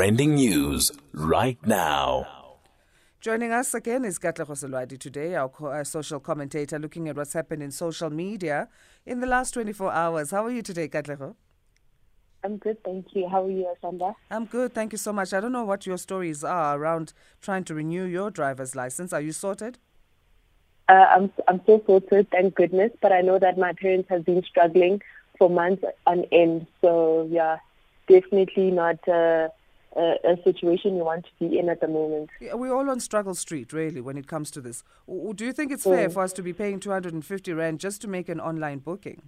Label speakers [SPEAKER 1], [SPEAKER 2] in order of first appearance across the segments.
[SPEAKER 1] Trending news right now.
[SPEAKER 2] Joining us again is Katleho Selwadi today, our, co- our social commentator, looking at what's happened in social media in the last 24 hours. How are you today, Katleho?
[SPEAKER 3] I'm good, thank you. How are you, Asanda?
[SPEAKER 2] I'm good, thank you so much. I don't know what your stories are around trying to renew your driver's license. Are you sorted?
[SPEAKER 3] Uh, I'm I'm so sorted, thank goodness. But I know that my parents have been struggling for months on end. So yeah, definitely not uh, a, a situation you want to be in at the moment.
[SPEAKER 2] Yeah, We're all on struggle street, really, when it comes to this. Do you think it's fair
[SPEAKER 3] Mm.
[SPEAKER 2] for us to be paying 250 Rand just to make an online booking?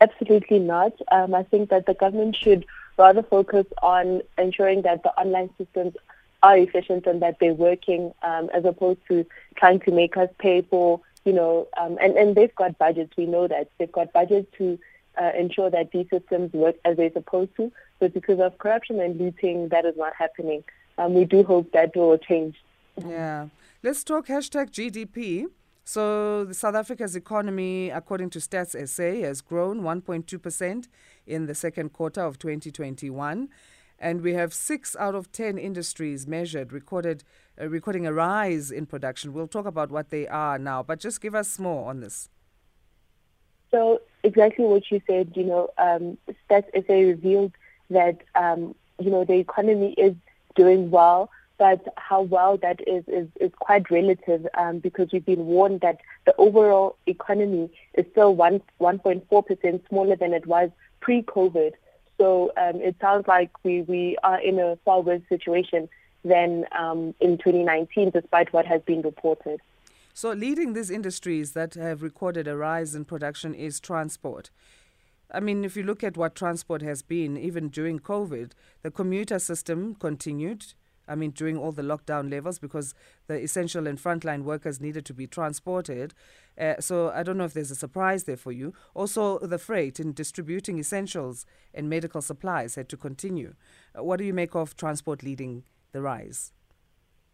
[SPEAKER 3] Absolutely not. Um, I think that the government should rather focus on ensuring that the online systems are efficient and that they're working, um, as opposed to trying to make us pay for, you know, um, and, and they've got budgets. We know that they've got budgets to uh, ensure that these systems work as they're supposed to. But because of corruption and looting, that is not happening. Um, we do hope that will change.
[SPEAKER 2] Yeah. Let's talk hashtag GDP. So, South Africa's economy, according to Stats SA, has grown 1.2% in the second quarter of 2021. And we have six out of 10 industries measured recorded, uh, recording a rise in production. We'll talk about what they are now, but just give us more on this.
[SPEAKER 3] So exactly what you said, you know, um, Stats SA revealed that, um, you know, the economy is doing well, but how well that is is, is quite relative um, because we've been warned that the overall economy is still one 1.4 percent smaller than it was pre-COVID. So um, it sounds like we, we are in a far worse situation than um, in 2019, despite what has been reported.
[SPEAKER 2] So, leading these industries that have recorded a rise in production is transport. I mean, if you look at what transport has been, even during COVID, the commuter system continued. I mean, during all the lockdown levels, because the essential and frontline workers needed to be transported. Uh, so, I don't know if there's a surprise there for you. Also, the freight in distributing essentials and medical supplies had to continue. Uh, what do you make of transport leading the rise?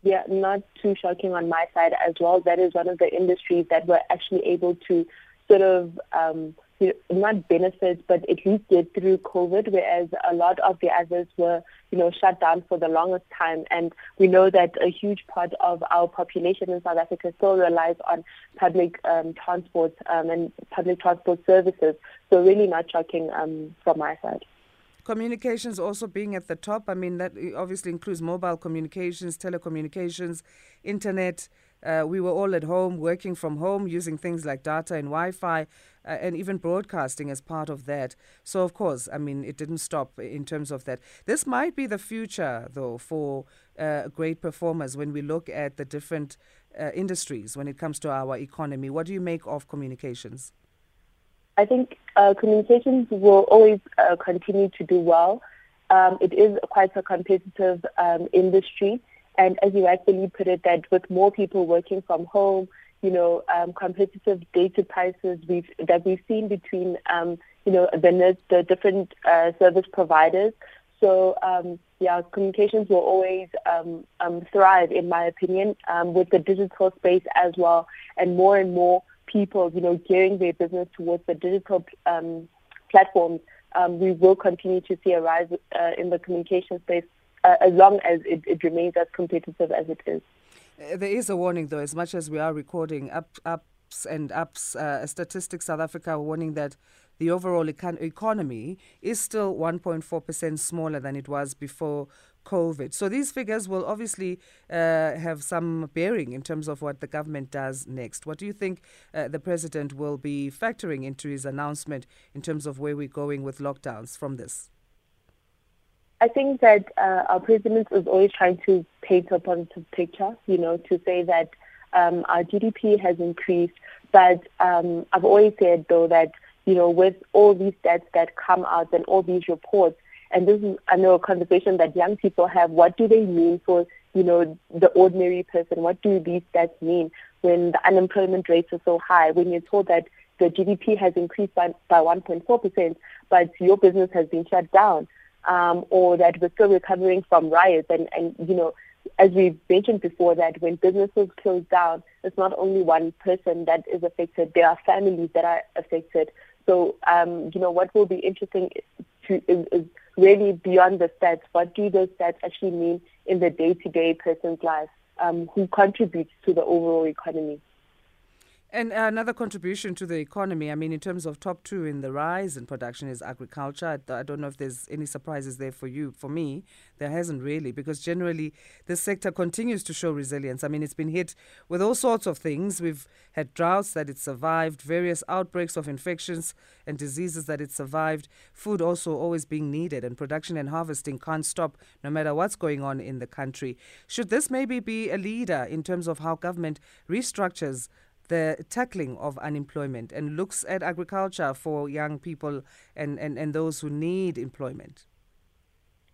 [SPEAKER 3] Yeah, not too shocking on my side as well. That is one of the industries that were actually able to sort of um, you know, not benefit, but at least get through COVID, whereas a lot of the others were, you know, shut down for the longest time. And we know that a huge part of our population in South Africa still relies on public um, transport um, and public transport services. So really not shocking um, from my side.
[SPEAKER 2] Communications also being at the top. I mean, that obviously includes mobile communications, telecommunications, internet. Uh, we were all at home, working from home, using things like data and Wi Fi, uh, and even broadcasting as part of that. So, of course, I mean, it didn't stop in terms of that. This might be the future, though, for uh, great performers when we look at the different uh, industries when it comes to our economy. What do you make of communications?
[SPEAKER 3] I think uh, communications will always uh, continue to do well. Um, it is quite a competitive um, industry, and as you rightfully put it, that with more people working from home, you know, um, competitive data prices we've, that we've seen between, um, you know, the the different uh, service providers. So um, yeah, communications will always um, thrive, in my opinion, with the digital space as well, and more and more people, you know, gearing their business towards the digital um, platforms. Um, we will continue to see a rise uh, in the communication space uh, as long as it, it remains as competitive as it is.
[SPEAKER 2] Uh, There is a warning, though, as much as we are recording up, ups and ups. Uh, Statistics South Africa warning that the overall econ- economy is still 1.4% smaller than it was before COVID. So these figures will obviously uh, have some bearing in terms of what the government does next. What do you think uh, the president will be factoring into his announcement in terms of where we're going with lockdowns from this?
[SPEAKER 3] I think that uh, our president is always trying to paint a positive picture, you know, to say that um, our GDP has increased. But um, I've always said, though, that, you know, with all these stats that come out and all these reports, and this is, I know, a conversation that young people have, what do they mean for, you know, the ordinary person? What do these stats mean when the unemployment rates are so high? When you're told that the GDP has increased by, by 1.4%, but your business has been shut down um, or that we're still recovering from riots. And, and, you know, as we mentioned before, that when businesses close down, it's not only one person that is affected, there are families that are affected. So, um, you know, what will be interesting to, is, is really beyond the stats, what do those stats actually mean in the day-to-day person's life um, who contributes to the overall economy?
[SPEAKER 2] And another contribution to the economy, I mean, in terms of top two in the rise in production is agriculture. I, don't know if there's any surprises there for you. For me, there hasn't really, because generally this sector continues to show resilience. I mean, it's been hit with all sorts of things. We've had droughts that it survived, various outbreaks of infections and diseases that it survived, food also always being needed, and production and harvesting can't stop no matter what's going on in the country. Should this maybe be a leader in terms of how government restructures? The tackling of unemployment and looks at agriculture for young people and, and, and those who need employment?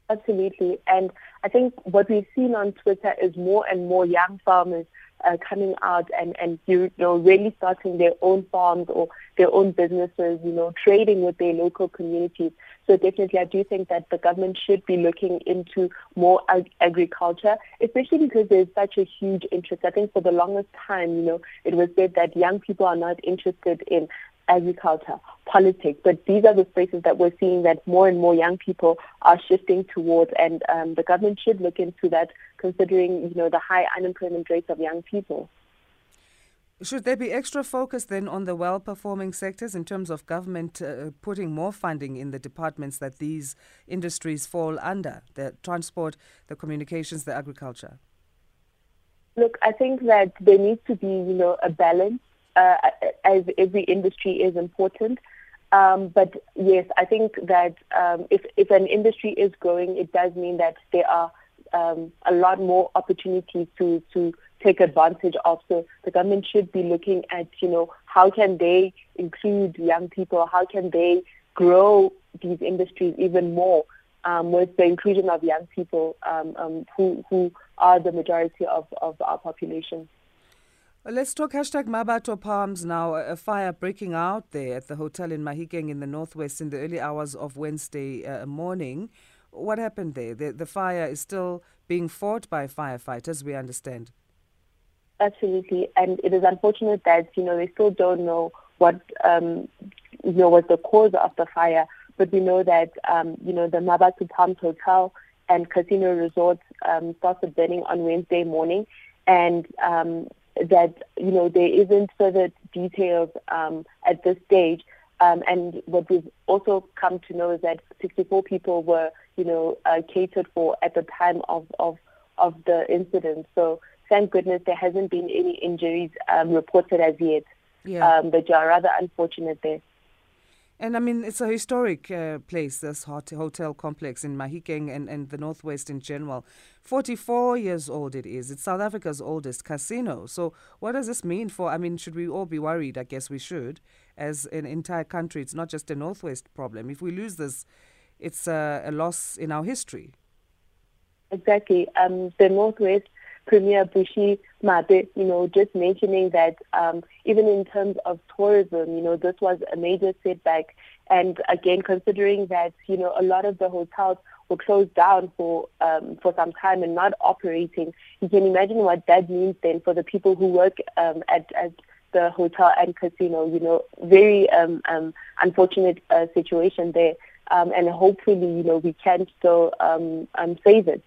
[SPEAKER 3] Absolutely. And I think what we've seen on Twitter is more and more young farmers uh, coming out and, and you know really starting their own farms or their own businesses, you know, trading with their local communities. So definitely, I do think that the government should be looking into more ag- agriculture, especially because there's such a huge interest. I think for the longest time, you know, it was said that young people are not interested in agriculture, politics. But these are the spaces that we're seeing that more and more young people are shifting towards, and um, the government should look into that, considering you know the high unemployment rates of young people.
[SPEAKER 2] Should there be extra focus then on the well performing sectors in terms of government uh, putting more funding in the departments that these industries fall under the transport, the communications, the agriculture?
[SPEAKER 3] Look, I think that there needs to be, you know, a balance uh, as every industry is important. Um, but yes, I think that um, if, if an industry is growing, it does mean that there are um, a lot more opportunities to, to take advantage of. So the government should be looking at, you know, how can they include young people? How can they grow these industries even more um, with the inclusion of young people um, um, who, who are the majority of, of our population?
[SPEAKER 2] Let's talk hashtag Mmabatho Palms now. A fire breaking out there at the hotel in Mahikeng in the northwest in the early hours of Wednesday uh, morning. What happened there? The, the fire is still being fought by firefighters, we understand.
[SPEAKER 3] Absolutely, and it is unfortunate that you know they still don't know what um, you know was the cause of the fire, but we know that um, you know the Mmabatho Palms Hotel and Casino Resort um, started burning on Wednesday morning, and um, that you know there isn't further details um, at this stage. Um, and what we've also come to know is that 64 people were, you know, uh, catered for at the time of, of, of the incident. So thank goodness there hasn't been any injuries um, reported as yet. Yeah. Um, but you are rather unfortunate there.
[SPEAKER 2] And I mean, it's a historic uh, place, this hot hotel complex in Mahikeng and, and the Northwest in general. 44 years old it is. It's South Africa's oldest casino. So, what does this mean for? I mean, should we all be worried? I guess we should. As an entire country, it's not just a Northwest problem. If we lose this, it's a, a loss in our history.
[SPEAKER 3] Exactly. Um, the Northwest Premier Bushy Maape, you know, just mentioning that um, even in terms of tourism, you know, this was a major setback. And again, considering that, you know, a lot of the hotels were closed down for um, for some time and not operating, you can imagine what that means then for the people who work um, at, at the hotel and casino. You know, very um, um, unfortunate uh, situation there. Um, and hopefully, you know, we can still um, um, save it.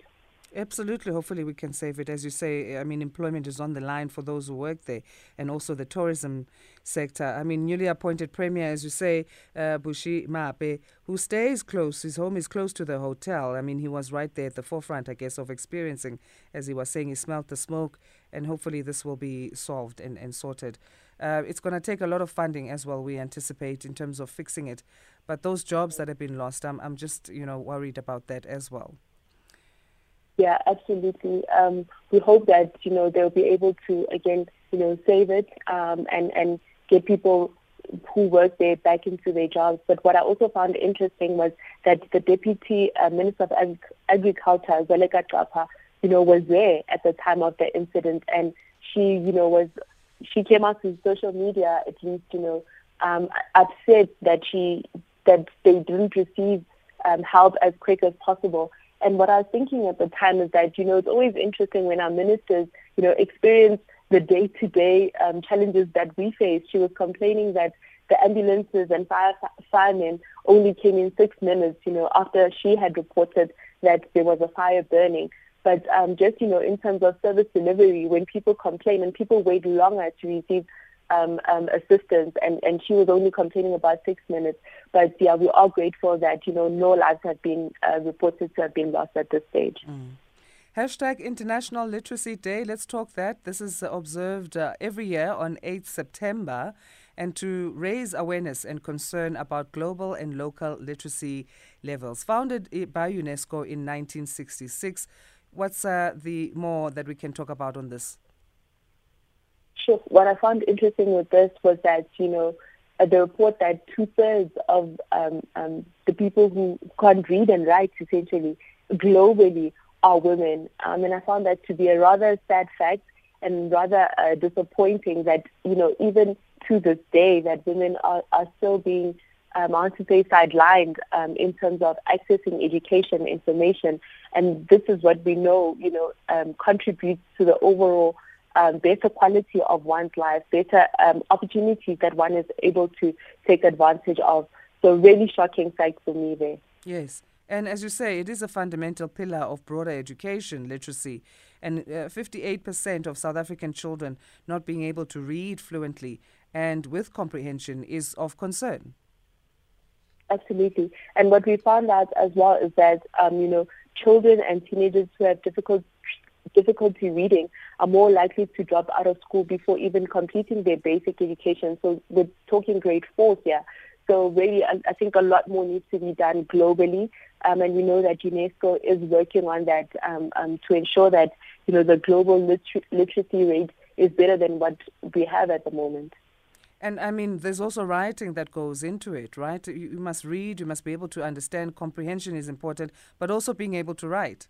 [SPEAKER 2] Absolutely. Hopefully, we can save it. As you say, I mean, employment is on the line for those who work there and also the tourism sector. I mean, newly appointed Premier, as you say, uh, Bushy Maape, who stays close, his home is close to the hotel. I mean, he was right there at the forefront, I guess, of experiencing, as he was saying, he smelt the smoke, and hopefully this will be solved and, and sorted. Uh, it's going to take a lot of funding as well, we anticipate, in terms of fixing it. But those jobs that have been lost, I'm, I'm just, you know, worried about that as well.
[SPEAKER 3] Yeah, absolutely. Um, we hope that you know they'll be able to again, you know, save it um, and and get people who work there back into their jobs. But what I also found interesting was that the Deputy uh, Minister of Ag- Agriculture, Zoleka Capa, you know, was there at the time of the incident, and she, you know, was she came out to social media at least, you know, um, upset that she that they didn't receive um, help as quick as possible. And what I was thinking at the time is that, you know, it's always interesting when our ministers, you know, experience the day-to-day um, challenges that we face. She was complaining that the ambulances and fire firemen only came in six minutes, you know, after she had reported that there was a fire burning. But um, just, you know, in terms of service delivery, when people complain and people wait longer to receive um, um, assistance, and, and she was only complaining about six minutes. But yeah, we are grateful that, you know, no lives have been uh, reported to have been lost at this stage.
[SPEAKER 2] Mm. Hashtag International Literacy Day. Let's talk that. This is observed uh, every year on 8th September and to raise awareness and concern about global and local literacy levels. Founded by UNESCO in 1966, what's uh, the more that we can talk about on this?
[SPEAKER 3] What I found interesting with this was that, you know, uh, the report that two thirds of um, um, the people who can't read and write essentially globally are women. Um, and I found that to be a rather sad fact and rather uh, disappointing that, you know, even to this day that women are, are still being, um, I want to say, sidelined um, in terms of accessing education, information. And this is what we know, you know, um, contributes to the overall um, better quality of one's life, better um, opportunities that one is able to take advantage of. So really shocking fact for me there.
[SPEAKER 2] Yes. And as you say, it is a fundamental pillar of broader education, literacy. And uh, 58% of South African children not being able to read fluently and with comprehension is of concern.
[SPEAKER 3] Absolutely. And what we found out as well is that, um, you know, children and teenagers who have difficult, difficulty reading are more likely to drop out of school before even completing their basic education. So we're talking grade four here. So really, I think a lot more needs to be done globally. Um, and we know that UNESCO is working on that um, um, to ensure that, you know, the global liter- literacy rate is better than what we have at the moment.
[SPEAKER 2] And I mean, there's also writing that goes into it, right? You, you, must read, you must be able to understand. Comprehension is important, but also being able to write.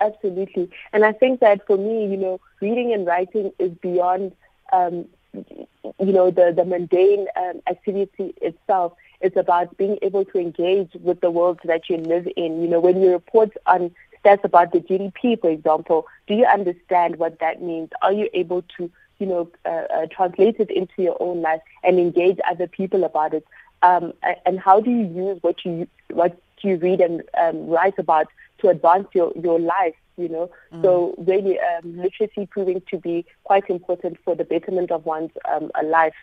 [SPEAKER 3] Absolutely. And I think that for me, you know, reading and writing is beyond, um, you know, the, the mundane um, activity itself. It's about being able to engage with the world that you live in. You know, when you report on stats about the GDP, for example, do you understand what that means? Are you able to you know, uh, uh, translate it into your own life and engage other people about it? Um, and how do you use what you what you read and um, write about to advance your, your life? You know, mm. so really, um, literacy proving to be quite important for the betterment of one's um, life.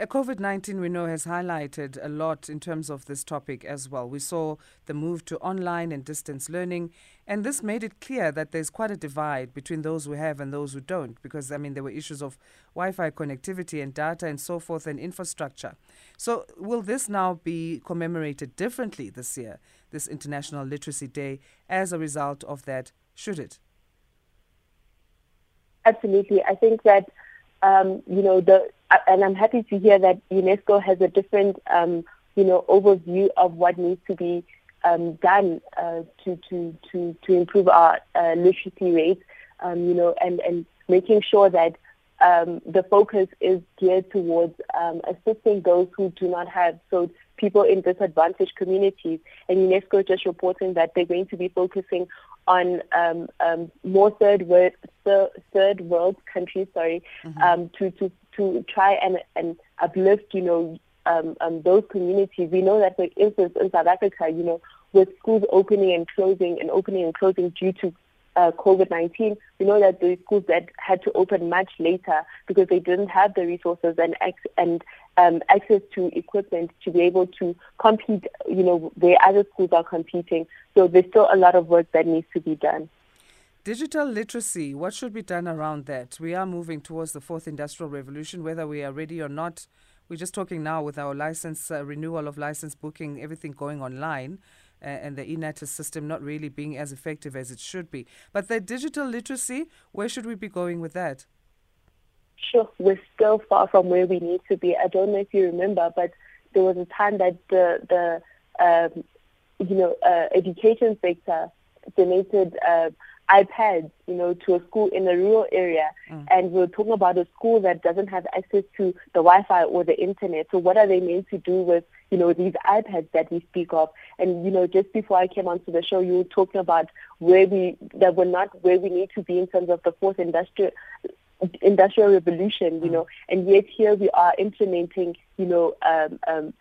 [SPEAKER 2] COVID 19, we know, has highlighted a lot in terms of this topic as well. We saw the move to online and distance learning, and this made it clear that there's quite a divide between those who have and those who don't, because, I mean, there were issues of Wi Fi connectivity and data and so forth and infrastructure. So, will this now be commemorated differently this year, this International Literacy Day, as a result of that? Should it?
[SPEAKER 3] Absolutely. I think that um, you know, the and I'm happy to hear that UNESCO has a different, um, you know, overview of what needs to be um, done uh, to, to, to, to improve our uh, literacy rates, um, you know, and, and making sure that um, the focus is geared towards um, assisting those who do not have. So people in disadvantaged communities. And UNESCO is just reporting that they're going to be focusing on um, um, more third world third world countries, sorry, mm-hmm. um, to to to try and and uplift, you know, um, um, those communities. We know that, for instance, in South Africa, you know, with schools opening and closing and opening and closing due to uh, COVID-19, we know that the schools that had to open much later because they didn't have the resources and and um, access to equipment to be able to compete, you know, where other schools are competing. So there's still a lot of work that needs to be done.
[SPEAKER 2] Digital literacy, what should be done around that? We are moving towards the fourth industrial revolution, whether we are ready or not. We're just talking now with our license uh, renewal of license booking, everything going online and the eNATIS system not really being as effective as it should be. But the digital literacy, where should we be going with that?
[SPEAKER 3] Sure, we're still far from where we need to be. I don't know if you remember, but there was a time that the the um, you know uh, education sector donated uh, iPads, you know, to a school in a rural area, mm. and we're talking about a school that doesn't have access to the Wi-Fi or the internet. So what are they meant to do with, you know, these iPads that we speak of? And you know, just before I came onto the show, you were talking about where we that we're not where we need to be in terms of the fourth industrial industrial revolution, you mm. know, and yet here we are implementing, you know, um, um,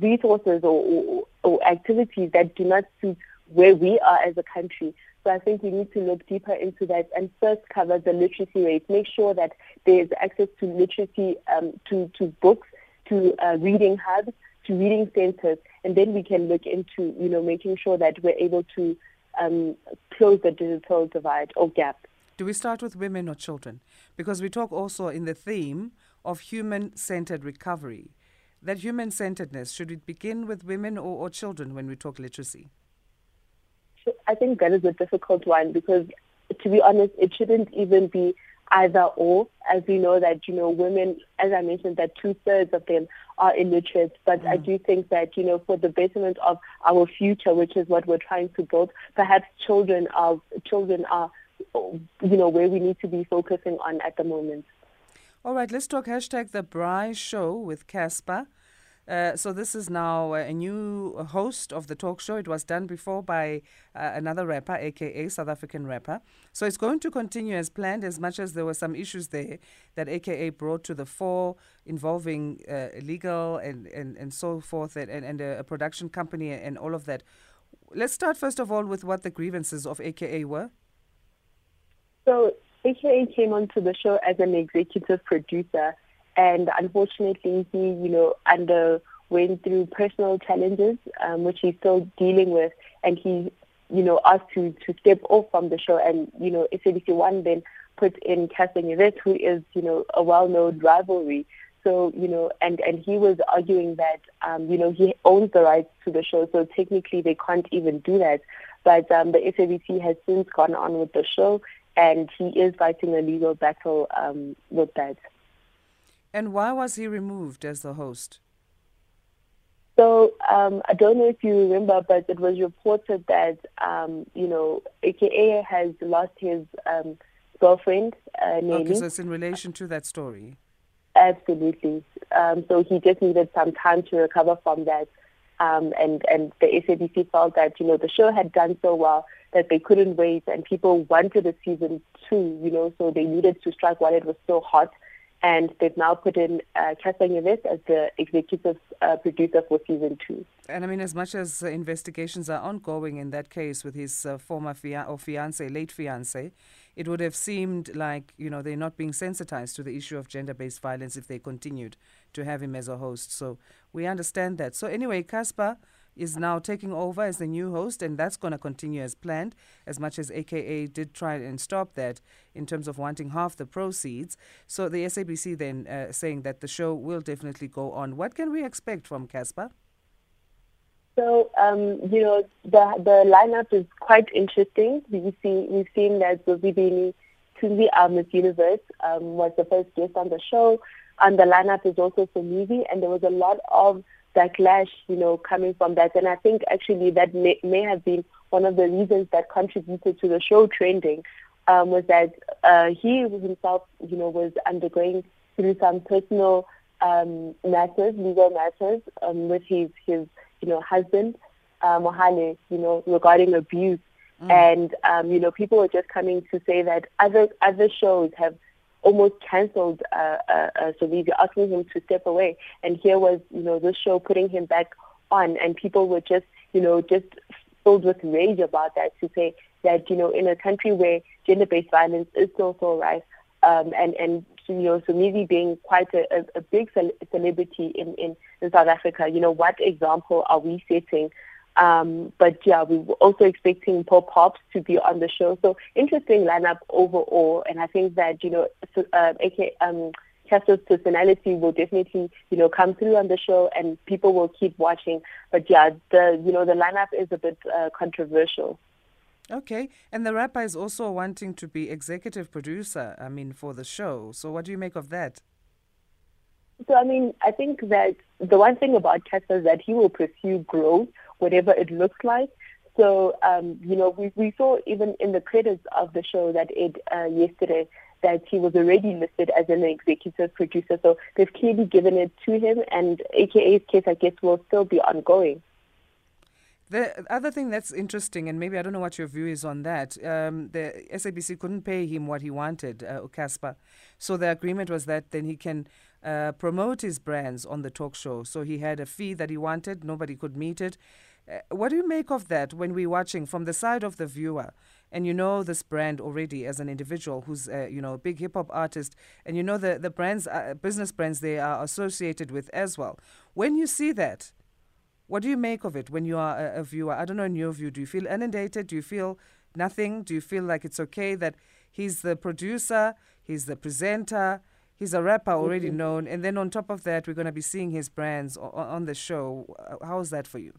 [SPEAKER 3] resources or, or, or activities that do not suit where we are as a country. So I think we need to look deeper into that and first cover the literacy rate. Make sure that there is access to literacy, um, to, to books, to uh, reading hubs, to reading centers, and then we can look into, you know, making sure that we're able to um, close the digital divide or gap.
[SPEAKER 2] Do we start with women or children? Because we talk also in the theme of human-centered recovery. That human-centeredness, should it begin with women or, or children when we talk literacy?
[SPEAKER 3] I think that is a difficult one because, to be honest, it shouldn't even be either or. As we know that, you know, women, as I mentioned, that two thirds of them are illiterate. But mm. I do think that, you know, for the betterment of our future, which is what we're trying to build, perhaps children are children are, you know, where we need to be focusing on at the moment.
[SPEAKER 2] All right, let's talk hashtag the Braai Show with Cassper. Uh, so this is now a new host of the talk show. It was done before by uh, another rapper, AKA South African rapper. So it's going to continue as planned, as much as there were some issues there that AKA brought to the fore involving uh, legal and, and, and so forth, and, and a production company and all of that. Let's start first of all with what the grievances of AKA were.
[SPEAKER 3] So AKA came onto the show as an executive producer and unfortunately he, you know, underwent through personal challenges, um, which he's still dealing with, and he, you know, asked to to step off from the show, and you know, SABC One then put in Nyovest, who is, you know, a well-known rivalry. So, you know, and, and he was arguing that, um, you know, he owns the rights to the show, so technically they can't even do that. But um, the SABC has since gone on with the show, and he is fighting a legal battle um, with that.
[SPEAKER 2] And why was he removed as the host?
[SPEAKER 3] So um, I don't know if you remember, but it was reported that um, you know AKA has lost his um, girlfriend. Uh,
[SPEAKER 2] Okay, so it's in relation to that story.
[SPEAKER 3] Absolutely. Um, so he just needed some time to recover from that, um, and and the SABC felt that you know the show had done so well that they couldn't wait, and people wanted a season two. You know, so they needed to strike while it was still hot and they've now put in uh, Cassper Nyovest as the executive uh, producer for season two.
[SPEAKER 2] And I mean, as much as investigations are ongoing in that case with his uh, former fia- or fiance, late fiance, it would have seemed like you know they're not being sensitized to the issue of gender-based violence if they continued to have him as a host. So we understand that. So anyway, Cassper is now taking over as the new host, and that's going to continue as planned, as much as AKA did try and stop that in terms of wanting half the proceeds. So the SABC then uh, saying that the show will definitely go on. What can we expect from Cassper?
[SPEAKER 3] So um, you know the the lineup is quite interesting. We see we've seen that Zozibini Tunzi um, Miss Universe um, was the first guest on the show, and the lineup is also Somizi, and there was a lot of backlash, you know, coming from that. And I think actually that may, may have been one of the reasons that contributed to the show trending um, was that uh, he himself, you know, was undergoing through some personal um, matters, legal matters, um, with his, his, you know, husband, uh, Mohale, you know, regarding abuse. Mm. And, um, you know, people were just coming to say that other, other shows have almost cancelled uh, uh, uh, asking him to step away. And here was, you know, this show putting him back on, and people were just, you know, just filled with rage about that to say that, you know, in a country where gender-based violence is still so rife, um, and and you know, Somizi being quite a, a, a big celebrity in, in in South Africa, you know, what example are we setting? Um, but yeah, we were also expecting Paul Pops to be on the show. So interesting lineup overall. And I think that, you know, uh, AK, um, Cassper's personality will definitely, you know, come through on the show and people will keep watching. But yeah, the, you know, the lineup is a bit uh, controversial.
[SPEAKER 2] Okay. And the rapper is also wanting to be executive producer, I mean, for the show. So what do you make of that?
[SPEAKER 3] So, I mean, I think that the one thing about Cassper is that he will pursue growth whatever it looks like. So, um, you know, we, we saw even in the credits of the show that it uh, yesterday that he was already listed as an executive producer. So they've clearly given it to him, and AKA's case, I guess, will still be ongoing.
[SPEAKER 2] The other thing that's interesting, and maybe I don't know what your view is on that, um, the SABC couldn't pay him what he wanted, uh. So the agreement was that then he can uh, promote his brands on the talk show. So he had a fee that he wanted, nobody could meet it. Uh, what do you make of that when we're watching from the side of the viewer? And you know this brand already as an individual who's, uh, you know, a big hip hop artist, and you know the, the brands, uh, business brands they are associated with as well. When you see that, what do you make of it when you are a, a, viewer? I don't know in your view. Do you feel inundated? Do you feel nothing? Do you feel like it's okay that he's the producer, he's the presenter, he's a rapper already mm-hmm. known, and then on top of that, we're going to be seeing his brands on, on the show. How is that for you?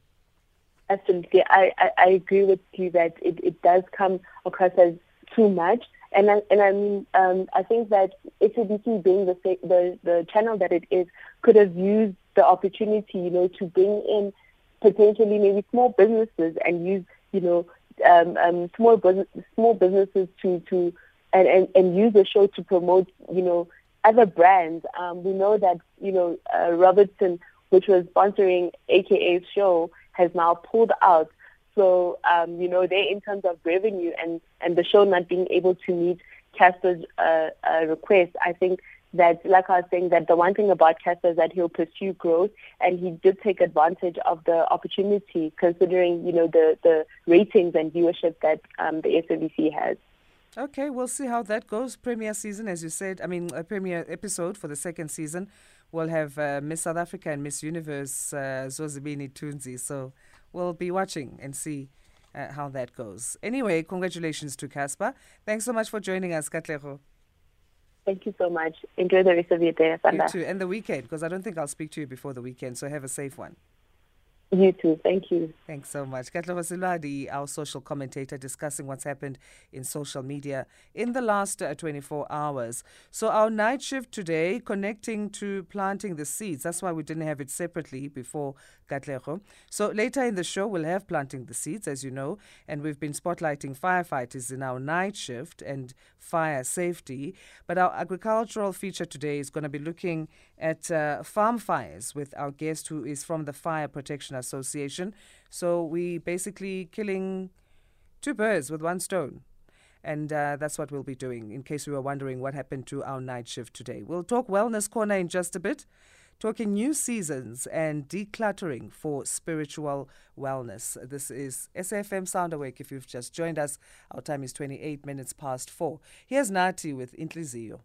[SPEAKER 3] Absolutely. I, I, I, agree with you that it, it does come across as too much. And I, and I mean, um, I think that SABC being the, the the channel that it is could have used the opportunity, you know, to bring in potentially maybe small businesses and use, you know, um, um, small business, small businesses to to and, and, and use the show to promote, you know, other brands. Um, we know that you know uh, Robertson, which was sponsoring AKA's show, has now pulled out. So um, you know they, in terms of revenue and and the show not being able to meet Cassper's uh, uh, request, I think that, like I was saying, that the one thing about Cassper is that he'll pursue growth, and he did take advantage of the opportunity, considering you know the the ratings and viewership that um, the SABC has.
[SPEAKER 2] Okay, we'll see how that goes. Premiere season, as you said, I mean, a premiere episode for the second season. We'll have uh, Miss South Africa and Miss Universe, uh, Zozibini Tunzi. So we'll be watching and see uh, how that goes. Anyway, congratulations to Cassper. Thanks so much for joining us, Katleho.
[SPEAKER 3] Thank you so much. Enjoy the rest of your day,
[SPEAKER 2] Sanda. You too. And the weekend, because I don't think I'll speak to you before the weekend. So have a safe one.
[SPEAKER 3] You too. Thank you.
[SPEAKER 2] Thanks so much. Katla Vasiladi, our social commentator, discussing what's happened in social media in the last uh, 24 hours. So, our night shift today, connecting to planting the seeds. That's why we didn't have it separately before Katleho. So, later in the show, we'll have planting the seeds, as you know, and we've been spotlighting firefighters in our night shift and fire safety. But our agricultural feature today is going to be looking at uh, farm fires with our guest who is from the Fire Protection Association. So we basically killing two birds with one stone. And uh, that's what we'll be doing in case you were wondering what happened to our night shift today. We'll talk Wellness Corner in just a bit, talking new seasons and decluttering for spiritual wellness. This is SAFM Sound Awake. If you've just joined us, our time is 28 minutes past four. Here's Nati with Intlizio.